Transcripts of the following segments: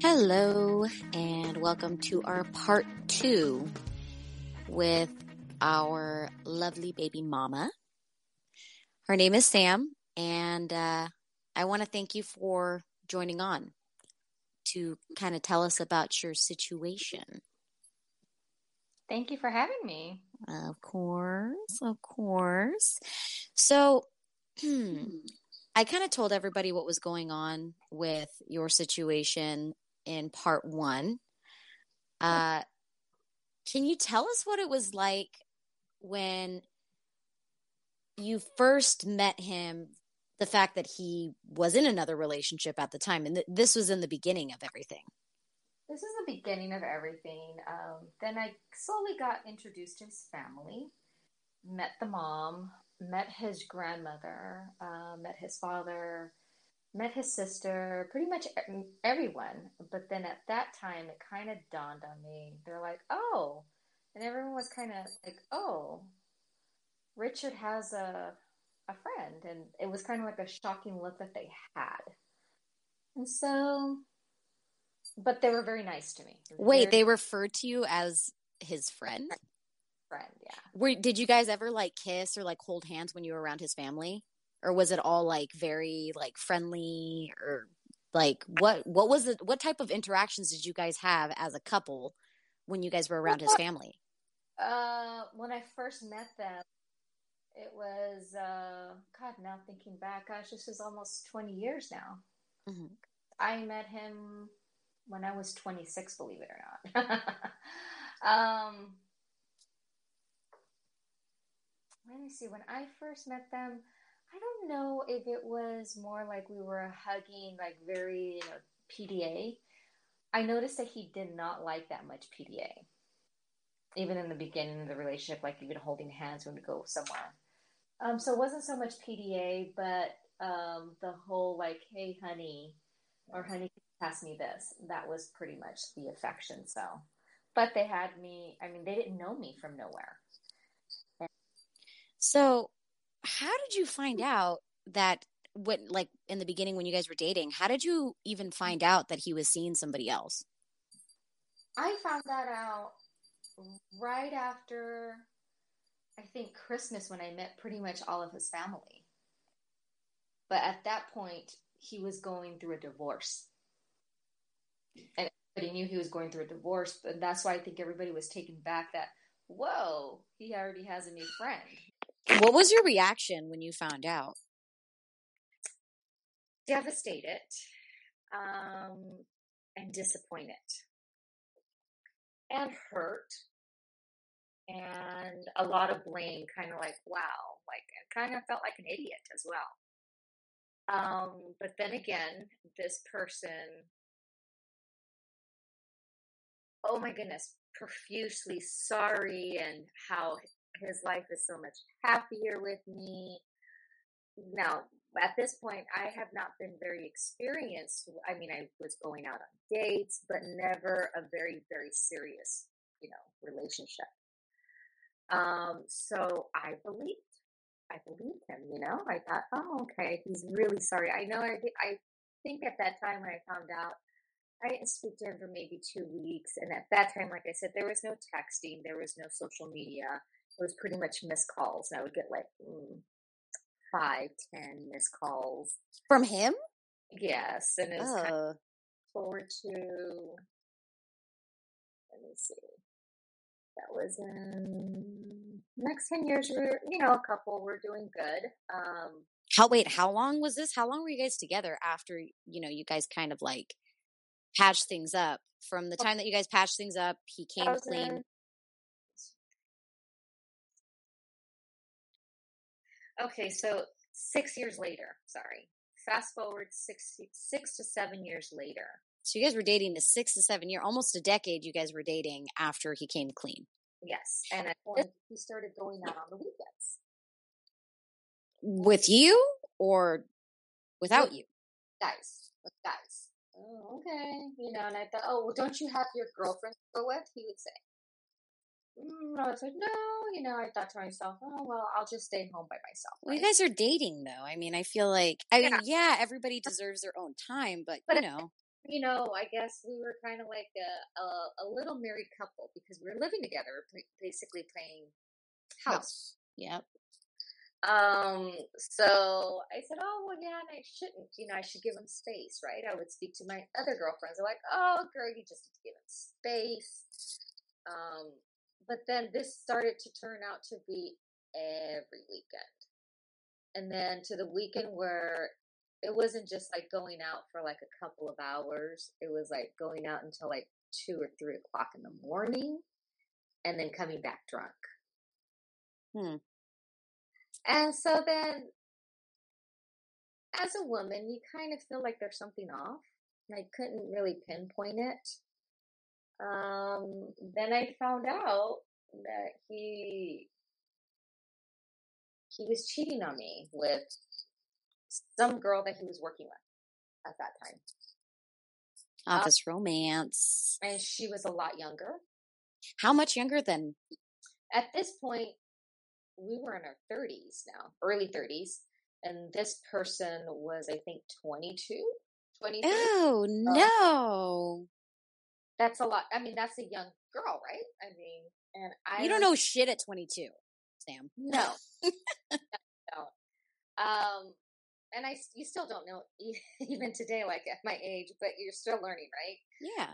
Hello, and welcome to our part two with our lovely baby mama. Her name is Sam, and uh, I want to thank you for joining on to kind of tell us about your situation. Thank you for having me. Of course, of course. So, I kind of told everybody what was going on with your situation in part one. Uh, can you tell us what it was like when you first met him? The fact that he was in another relationship at the time, and th- this was in the beginning of everything. This is the beginning of everything. Um, then I slowly got introduced to his family, met the mom, met his grandmother, uh, met his father, met his sister, pretty much everyone. But then at that time, it kind of dawned on me. They're like, oh, and everyone was kind of like, oh, Richard has a a friend, and it was kind of like a shocking look that they had. And so, but they were very nice to me. Wait, very, they referred to you as his friend? Friend, yeah. Were did you guys ever like kiss or like hold hands when you were around his family? Or was it all like very like friendly or like what what was it what type of interactions did you guys have as a couple when you guys were around his family? uh when i first met them it was uh god now thinking back gosh this is almost 20 years now. Mm-hmm. i met him when i was 26 believe it or not. Um let me see when i first met them I don't know if it was more like we were hugging, like very, you know, PDA. I noticed that he did not like that much PDA. Even in the beginning of the relationship, like even holding hands when we go somewhere. Um, so it wasn't so much PDA, but um, the whole like, hey, honey, or honey, pass me this. That was pretty much the affection. So, but they had me, I mean, they didn't know me from nowhere. So how did you find out that what like in the beginning when you guys were dating how did you even find out that he was seeing somebody else? I found that out right after i think christmas when i met pretty much all of his family. But at that point he was going through a divorce. And everybody knew he was going through a divorce but that's why i think everybody was taken back that whoa he already has a new friend what was your reaction when you found out? Devastated um, and disappointed and hurt and a lot of blame, kind of like, wow, like, kind of felt like an idiot as well. Um, but then again, this person, oh my goodness, profusely sorry and how his life is so much happier with me. Now, at this point, I have not been very experienced. I mean, I was going out on dates, but never a very, very serious, you know, relationship. Um, so I believed, I believed him, you know, I thought, oh, okay, he's really sorry. I know I, I think at that time when I found out, I didn't speak to him for maybe two weeks. And at that time, like I said, there was no texting, there was no social media it was pretty much missed calls. And I would get like mm, five, ten missed calls from him. Yes, and it's kind of forward to. Let me see. That was in next ten years. We're you know a couple. We're doing good. Um, how wait? How long was this? How long were you guys together after you know you guys kind of like patched things up? From the oh. time that you guys patched things up, he came clean. Okay, so six years later, sorry. Fast forward six six to seven years later. So you guys were dating the six to seven year, almost a decade. You guys were dating after he came clean. Yes, and at point he started going out on the weekends. With you or without with you? Guys, with guys. Oh, okay. You know, and I thought, oh, well, don't you have your girlfriend to go with? He would say. Mm, I was like, no, you know, I thought to myself, oh, well, I'll just stay home by myself. Well, you guys are dating, though. I mean, I feel like, I yeah. mean, yeah, everybody deserves their own time, but, but you know. you know, I guess we were kind of like a, a, a little married couple because we were living together, basically playing house. house. Yep. Um, so I said, Oh, well, yeah, and I shouldn't, you know, I should give him space, right? I would speak to my other girlfriends. They're like, Oh, girl, you just need to give him space. Um, but then this started to turn out to be every weekend. And then to the weekend where it wasn't just like going out for like a couple of hours, it was like going out until like two or three o'clock in the morning and then coming back drunk. Hmm. And so then, as a woman, you kind of feel like there's something off. And I couldn't really pinpoint it. Um, then I found out that he he was cheating on me with some girl that he was working with at that time. Office um, romance. And she was a lot younger. How much younger than? At this point, we were in our 30s now, early 30s. And this person was, I think, 22, 23. Oh, no. That's a lot. I mean, that's a young girl, right? I mean, and I. You don't know shit at 22, Sam. No. no. Um, and I, you still don't know even today, like at my age, but you're still learning, right? Yeah.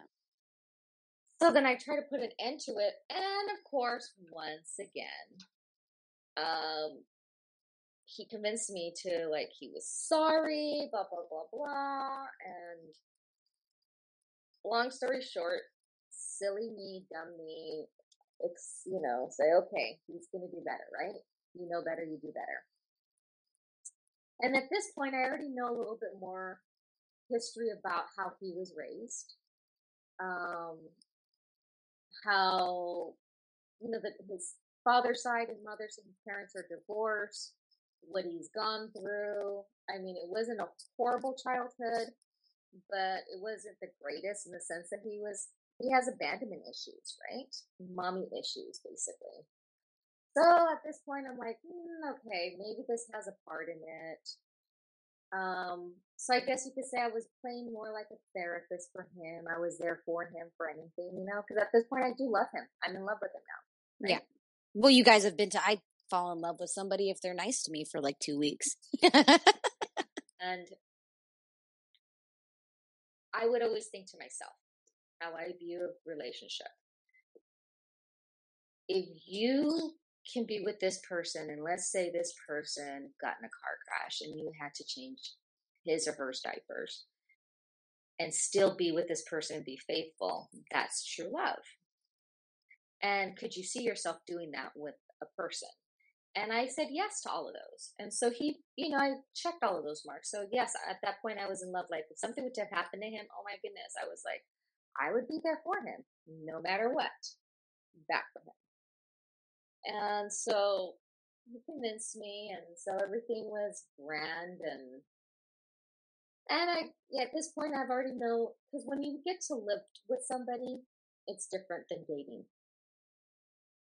So then I try to put an end to it, and of course, once again, um, he convinced me to like he was sorry, blah blah blah blah, and long story short, silly me, dumb me, it's you know say okay, he's gonna do better, right? You know better, you do better. And at this point, I already know a little bit more history about how he was raised, um, how you know that his father's side, his mother's and parents are divorced, what he's gone through. I mean, it wasn't a horrible childhood, but it wasn't the greatest in the sense that he was he has abandonment issues, right? Mommy issues, basically. So at this point, I'm like, mm, okay, maybe this has a part in it. Um, so I guess you could say I was playing more like a therapist for him. I was there for him for anything, you know, because at this point I do love him. I'm in love with him now. Right? Yeah. Well, you guys have been to, I fall in love with somebody if they're nice to me for like two weeks. and I would always think to myself, how I view a relationship. If you can be with this person, and let's say this person got in a car crash and you had to change his or her diapers, and still be with this person and be faithful, that's true love. And could you see yourself doing that with a person? And I said yes to all of those. And so he, you know, I checked all of those marks. So yes, at that point I was in love. Like if something would have happened to him, oh my goodness, I was like, I would be there for him no matter what, back for him. And so he convinced me, and so everything was grand and and I at this point I've already know because when you get to live with somebody, it's different than dating.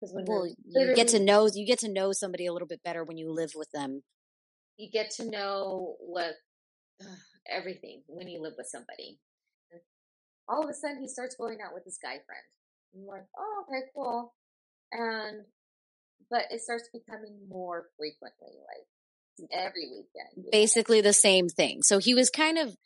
Well, you get to know you get to know somebody a little bit better when you live with them. You get to know what uh, everything when you live with somebody all of a sudden he starts going out with his guy friend. I'm like, oh, okay, cool. And, but it starts becoming more frequently, like every weekend. Basically know? the same thing. So he was kind of.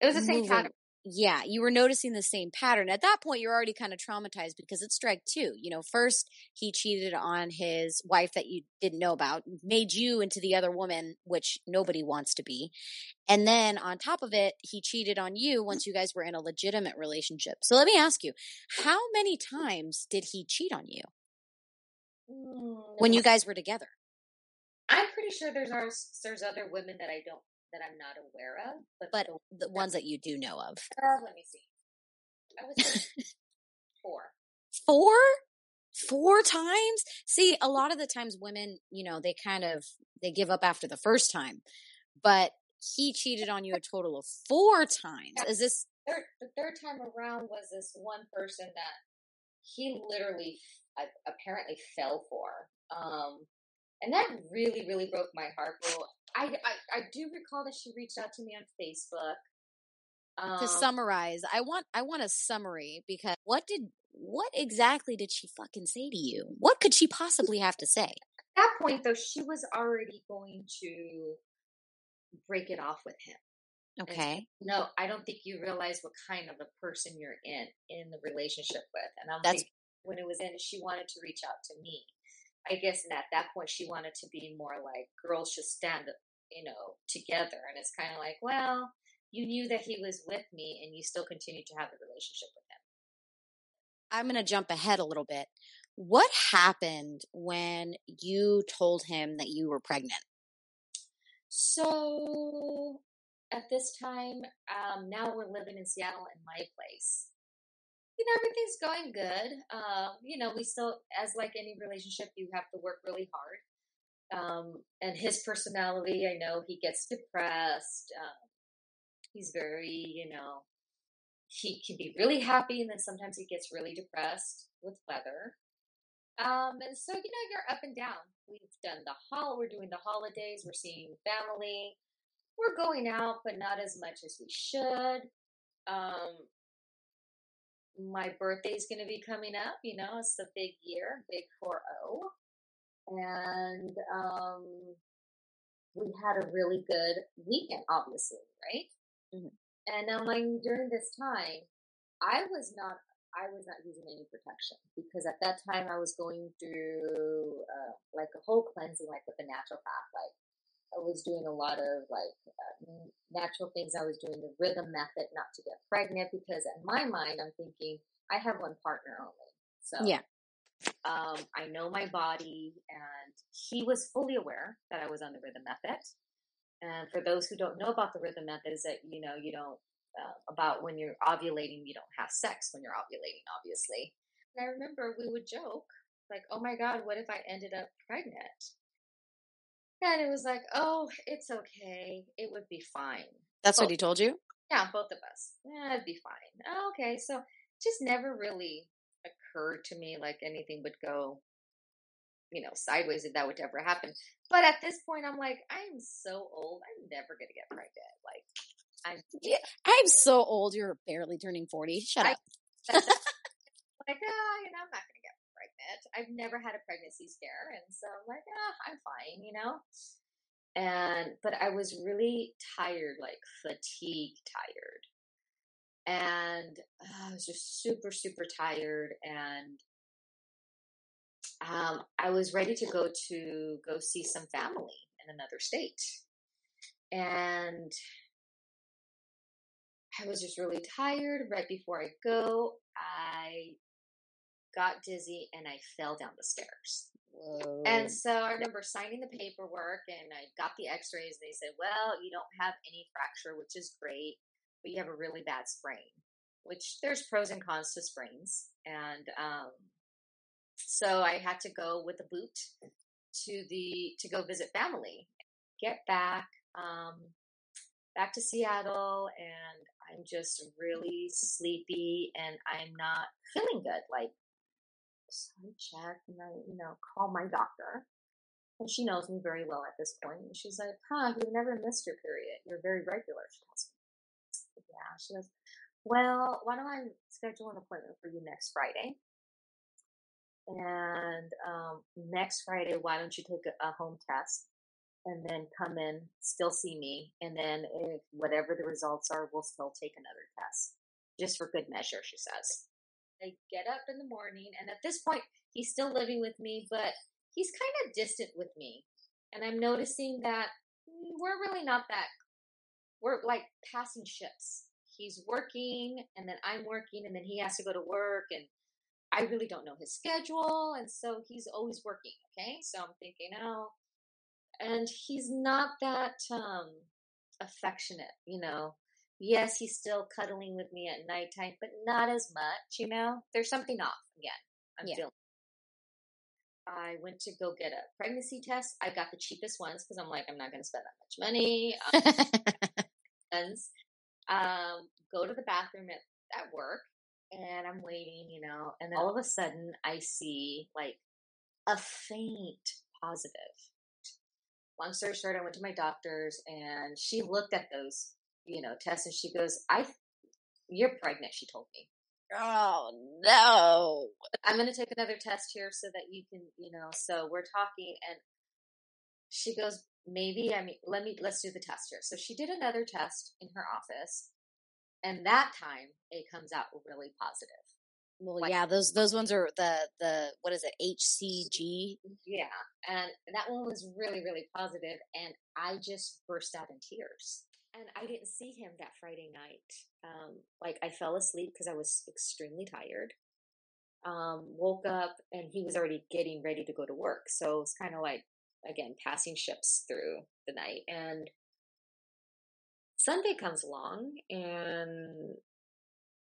It was the same pattern yeah, you were noticing the same pattern. At that point, you're already kind of traumatized because it's strike two. You know, first he cheated on his wife that you didn't know about, made you into the other woman, which nobody wants to be. And then on top of it, he cheated on you once you guys were in a legitimate relationship. So let me ask you, how many times did he cheat on you mm, when you guys were together? I'm pretty sure there's there's other women that I don't that I'm not aware of. But, but the, the ones that you do know of. Uh, let me see. I was four. Four? Four times? See, a lot of the times women, you know, they kind of they give up after the first time. But he cheated on you a total of four times. Is this third, the third time around was this one person that he literally apparently fell for. Um, and that really, really broke my heart. Well, I, I, I do recall that she reached out to me on Facebook. Um, to summarize, I want I want a summary because what did what exactly did she fucking say to you? What could she possibly have to say? At that point, though, she was already going to break it off with him. Okay. no, I don't think you realize what kind of a person you're in in the relationship with. And I'm That's when it was in, she wanted to reach out to me. I guess, and at that point, she wanted to be more like girls should stand, you know, together. And it's kind of like, well, you knew that he was with me, and you still continued to have a relationship with him. I'm going to jump ahead a little bit. What happened when you told him that you were pregnant? So at this time, um, now we're living in Seattle in my place you know, everything's going good. Um, you know, we still, as like any relationship, you have to work really hard. Um, and his personality, I know he gets depressed. Um, he's very, you know, he can be really happy, and then sometimes he gets really depressed with weather. Um, and so, you know, you're up and down. We've done the hall. we're doing the holidays, we're seeing family, we're going out, but not as much as we should. Um, my birthday is going to be coming up. You know, it's a big year, big 4 0. And um, we had a really good weekend, obviously, right? Mm-hmm. And now, mind during this time, I was not. I was not using any protection because at that time I was going through uh, like a whole cleansing, like with the naturopath. Like I was doing a lot of like uh, natural things. I was doing the rhythm method not to get pregnant because in my mind I'm thinking I have one partner only. So yeah. Um, I know my body, and he was fully aware that I was on the rhythm method. And for those who don't know about the rhythm method, is that you know you don't uh, about when you're ovulating, you don't have sex when you're ovulating, obviously. And I remember we would joke like, "Oh my God, what if I ended up pregnant?" And it was like, oh, it's okay. It would be fine. That's both. what he told you? Yeah, both of us. Yeah, it'd be fine. Oh, okay. So just never really occurred to me like anything would go, you know, sideways if that would ever happen. But at this point, I'm like, I'm so old. I'm never going to get pregnant. Like, I'm. Yeah, I'm so old. You're barely turning 40. Shut I, up. like, oh, you know, I'm not going to pregnant. I've never had a pregnancy scare. And so I'm like, ah, I'm fine, you know? And, but I was really tired, like fatigue tired. And uh, I was just super, super tired. And um, I was ready to go to go see some family in another state. And I was just really tired. Right before I go, I got dizzy, and I fell down the stairs. Whoa. And so I remember signing the paperwork and I got the x rays. They said, well, you don't have any fracture, which is great, but you have a really bad sprain, which there's pros and cons to sprains. And um, so I had to go with a boot to the to go visit family, get back um, back to Seattle, and I'm just really sleepy and I'm not feeling good. Like so I check and I, you know, call my doctor. And she knows me very well at this point. And she's like, huh, you've never missed your period. You're very regular. She tells me. Yeah. She goes, well, why don't I schedule an appointment for you next Friday? And um, next Friday, why don't you take a, a home test and then come in, still see me. And then if whatever the results are, we'll still take another test just for good measure, she says. I get up in the morning, and at this point, he's still living with me, but he's kind of distant with me. And I'm noticing that we're really not that, we're like passing ships. He's working, and then I'm working, and then he has to go to work, and I really don't know his schedule. And so he's always working. Okay. So I'm thinking, oh, and he's not that um, affectionate, you know yes, he's still cuddling with me at nighttime, but not as much, you know? There's something off again. I'm yeah. feeling. I went to go get a pregnancy test. I got the cheapest ones because I'm like, I'm not going to spend that much money. Um, go to the bathroom at, at work and I'm waiting, you know, and then all of a sudden I see like a faint positive. Long story short, I went to my doctor's and she looked at those you know, test and she goes, I You're pregnant, she told me. Oh no. I'm going to take another test here so that you can, you know, so we're talking and she goes, maybe, I mean, let me, let's do the test here. So she did another test in her office and that time it comes out really positive. Well, like, yeah, those those ones are the the what is it HCG? Yeah, and that one was really really positive, and I just burst out in tears. And I didn't see him that Friday night. Um, like I fell asleep because I was extremely tired. Um, woke up and he was already getting ready to go to work, so it's kind of like again passing ships through the night. And Sunday comes along, and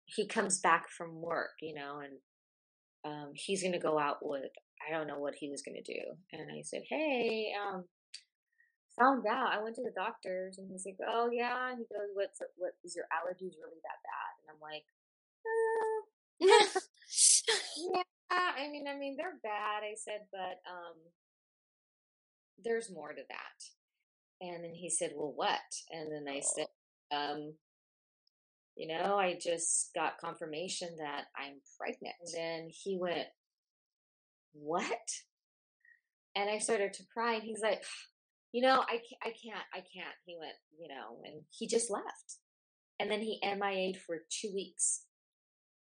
he comes back from work, you know, and um, he's going to go out with, I don't know what he was going to do. And I said, Hey, um, found out. I went to the doctors and he's like, Oh, yeah. And he goes, What's, what is your allergies really that bad? And I'm like, uh, Yeah. I mean, I mean, they're bad. I said, but, um, there's more to that. And then he said, Well, what? And then I oh. said, um, you know, I just got confirmation that I'm pregnant. And then he went, what? And I started to cry and he's like, you know, I can't, I can't, I can't. He went, you know, and he just left. And then he MIA'd for two weeks.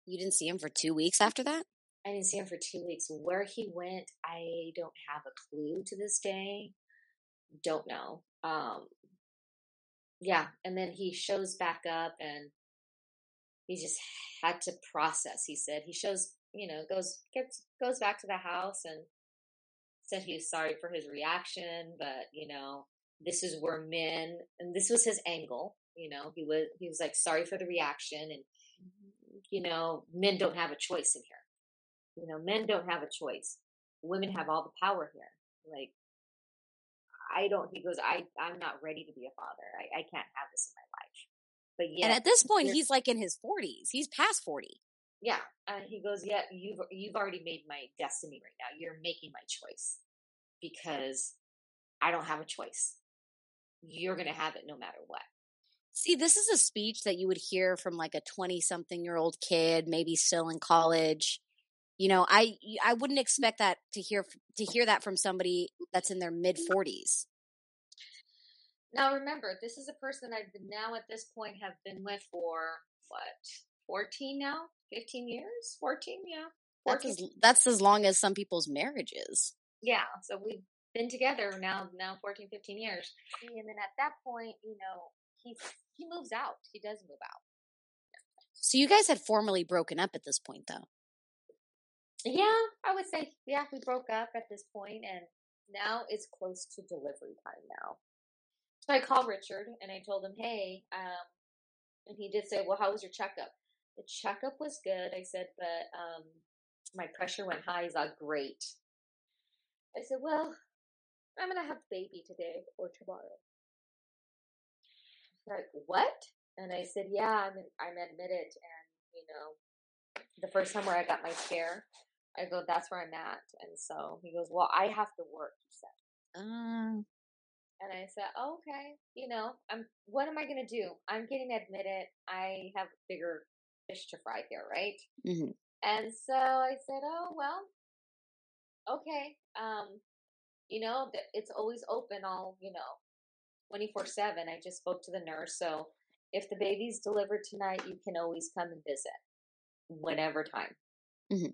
You didn't see him for two weeks after that? I didn't see him for two weeks. Where he went, I don't have a clue to this day. Don't know. Um, yeah. And then he shows back up and he just had to process. He said he shows, you know, goes gets goes back to the house and said he was sorry for his reaction, but you know, this is where men and this was his angle. You know, he was he was like sorry for the reaction, and you know, men don't have a choice in here. You know, men don't have a choice. Women have all the power here. Like I don't. He goes, I I'm not ready to be a father. I, I can't have this in my life. But yeah, and at this point, he's like in his forties. He's past forty. Yeah, and he goes, "Yeah, you've you've already made my destiny right now. You're making my choice because I don't have a choice. You're going to have it no matter what." See, this is a speech that you would hear from like a 20 something year old kid, maybe still in college. You know, I I wouldn't expect that to hear to hear that from somebody that's in their mid 40s. Now remember, this is a person I've been now at this point have been with for what, 14 now? 15 years? 14, yeah. 14. That's as, that's as long as some people's marriages. Yeah, so we've been together now now 14, 15 years. And then at that point, you know, he he moves out. He does move out. So you guys had formally broken up at this point though. Yeah, I would say yeah, we broke up at this point and now it's close to delivery time now. So I called Richard and I told him, hey, um, and he did say, well, how was your checkup? The checkup was good. I said, but um, my pressure went high. He's like, great. I said, well, I'm going to have the baby today or tomorrow. He's like, what? And I said, yeah, I'm, I'm admitted. And, you know, the first time where I got my scare, I go, that's where I'm at. And so he goes, well, I have to work, he said. Um, and I said, oh, okay, you know, I'm, what am I going to do? I'm getting admitted. I have bigger fish to fry here, right? Mm-hmm. And so I said, oh, well, okay. Um, you know, it's always open all, you know, 24 7. I just spoke to the nurse. So if the baby's delivered tonight, you can always come and visit whenever time. Mm-hmm.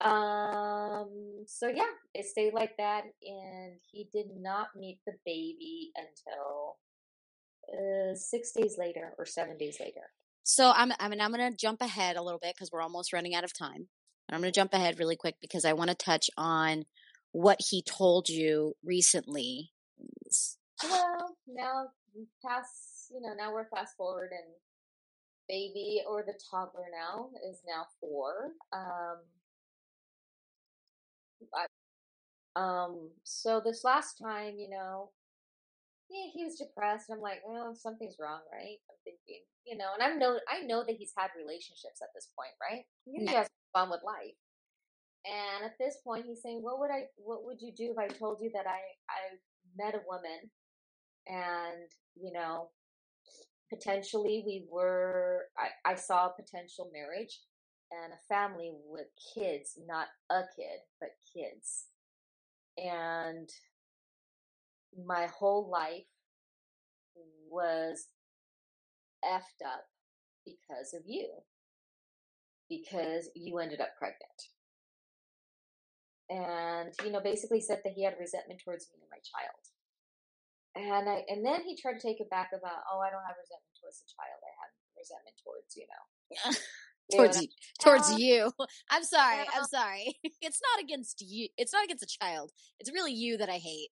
Um, so yeah, it stayed like that, and he did not meet the baby until uh, six days later or seven days later. So I'm, I mean, I'm going to jump ahead a little bit because we're almost running out of time. I'm going to jump ahead really quick because I want to touch on what he told you recently. Well, now past, you know, now we're fast forward and baby or the toddler now is now four. Um, um, so this last time, you know, yeah, he was depressed. I'm like, oh, something's wrong, right? I'm thinking, you know, and I know, I know that he's had relationships at this point, right? He has fun with life. And at this point, he's saying, "What would I? What would you do if I told you that I I met a woman, and you know, potentially we were I, I saw a potential marriage and a family with kids not a kid but kids and my whole life was effed up because of you because you ended up pregnant and you know basically said that he had resentment towards me and my child and I and then he tried to take it back about oh I don't have resentment towards the child I have resentment towards you know towards oh. you, towards you. I'm sorry. I'm sorry. It's not against you. It's not against a child. It's really you that I hate.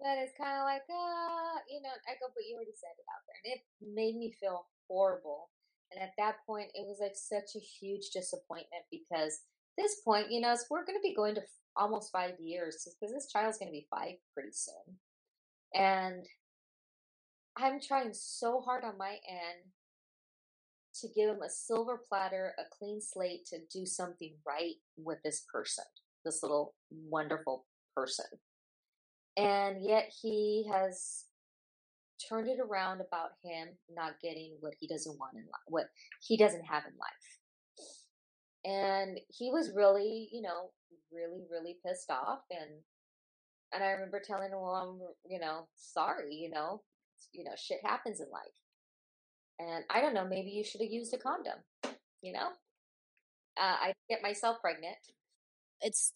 That is kind of like, uh, you know, echo, but you already said it out there, and it made me feel horrible. And at that point, it was like such a huge disappointment because this point, you know, we're going to be going to almost five years because this child's going to be five pretty soon. And I'm trying so hard on my end to give him a silver platter, a clean slate to do something right with this person, this little wonderful person. And yet he has turned it around about him not getting what he doesn't want in life, what he doesn't have in life. And he was really, you know, really, really pissed off. And and I remember telling him, "Well, I'm, you know, sorry. You know, you know, shit happens in life." And I don't know, maybe you should have used a condom. You know, uh, I get myself pregnant. It's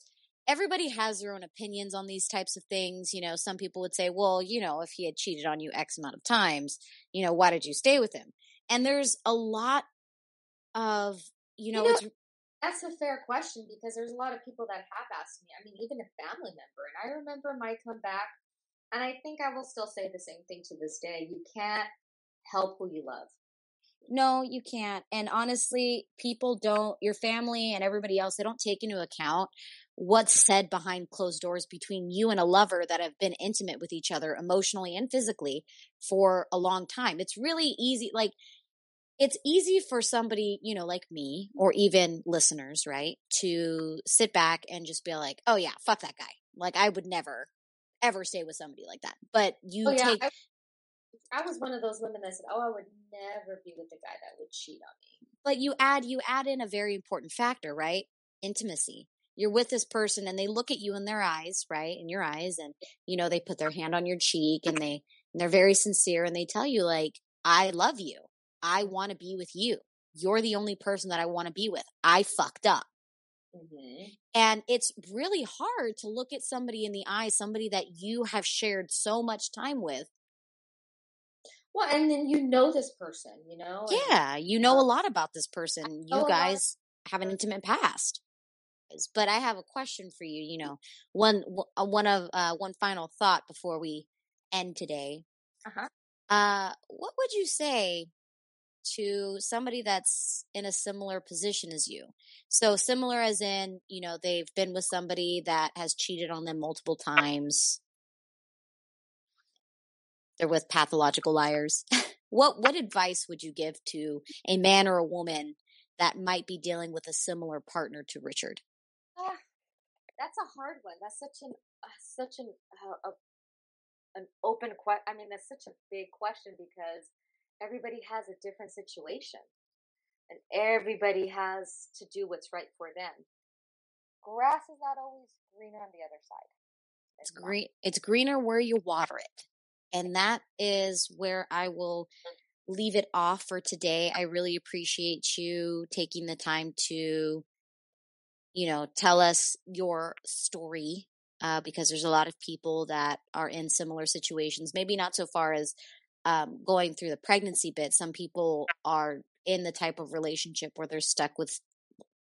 everybody has their own opinions on these types of things. You know, some people would say, well, you know, if he had cheated on you X amount of times, you know, why did you stay with him? And there's a lot of, you know, you know it's that's a fair question because there's a lot of people that have asked me. I mean, even a family member. And I remember my comeback, and I think I will still say the same thing to this day. You can't help who you love. No, you can't. And honestly, people don't, your family and everybody else, they don't take into account what's said behind closed doors between you and a lover that have been intimate with each other emotionally and physically for a long time. It's really easy. Like, it's easy for somebody, you know, like me or even listeners, right, to sit back and just be like, oh, yeah, fuck that guy. Like, I would never, ever stay with somebody like that. But you oh, yeah, take. I, I was one of those women that said, oh, I would never be with a guy that would cheat on me. But you add, you add in a very important factor, right? Intimacy. You're with this person and they look at you in their eyes, right? In your eyes. And, you know, they put their hand on your cheek and they, and they're very sincere and they tell you like, I love you I want to be with you. You're the only person that I want to be with. I fucked up. Mm-hmm. And it's really hard to look at somebody in the eye, somebody that you have shared so much time with. Well, and then you know this person, you know? Yeah, you know a lot about this person. You guys have an intimate past. But I have a question for you. You know, one uh, one of uh, one final thought before we end today. Uh-huh. Uh, what would you say to somebody that's in a similar position as you. So similar as in, you know, they've been with somebody that has cheated on them multiple times. They're with pathological liars. what what advice would you give to a man or a woman that might be dealing with a similar partner to Richard? Uh, that's a hard one. That's such an uh, such an uh, a, an open question. I mean, that's such a big question because everybody has a different situation and everybody has to do what's right for them. Grass is not always greener on the other side. It's, it's green. It's greener where you water it. And that is where I will leave it off for today. I really appreciate you taking the time to, you know, tell us your story uh, because there's a lot of people that are in similar situations. Maybe not so far as um, going through the pregnancy bit, some people are in the type of relationship where they're stuck with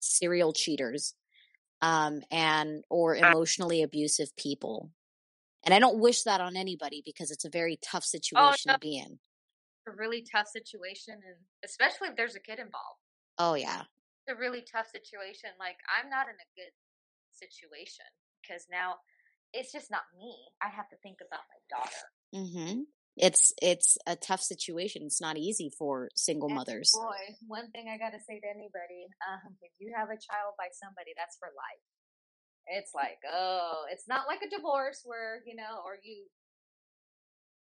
serial cheaters um, and or emotionally abusive people. And I don't wish that on anybody because it's a very tough oh, situation oh, to be in. A really tough situation, and especially if there's a kid involved. Oh yeah, a really tough situation. Like I'm not in a good situation because now it's just not me. I have to think about my daughter. Mm-hmm it's it's a tough situation. It's not easy for single and mothers. Boy, one thing I got to say to anybody: um, if you have a child by somebody, that's for life. It's like, oh, it's not like a divorce where you know, or you,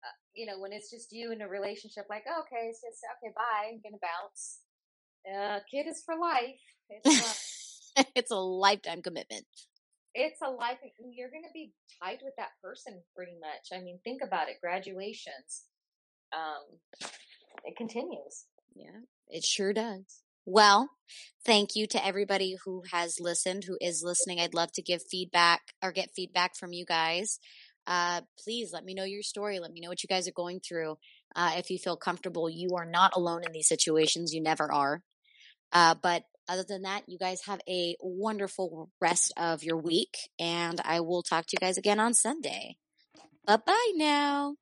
uh, you know, when it's just you in a relationship, like, oh, okay, it's just, okay, bye, I'm going to bounce. Uh, kid is for life. It's, a, it's a lifetime commitment. It's a life. You're going to be tied with that person pretty much. I mean, think about it. Graduations. Um, it continues. Yeah, it sure does. Well, thank you to everybody who has listened, who is listening. I'd love to give feedback or get feedback from you guys. Uh, please let me know your story. Let me know what you guys are going through. Uh, if you feel comfortable, you are not alone in these situations. You never are. Uh, but other than that, you guys have a wonderful rest of your week, and I will talk to you guys again on Sunday. Bye bye now.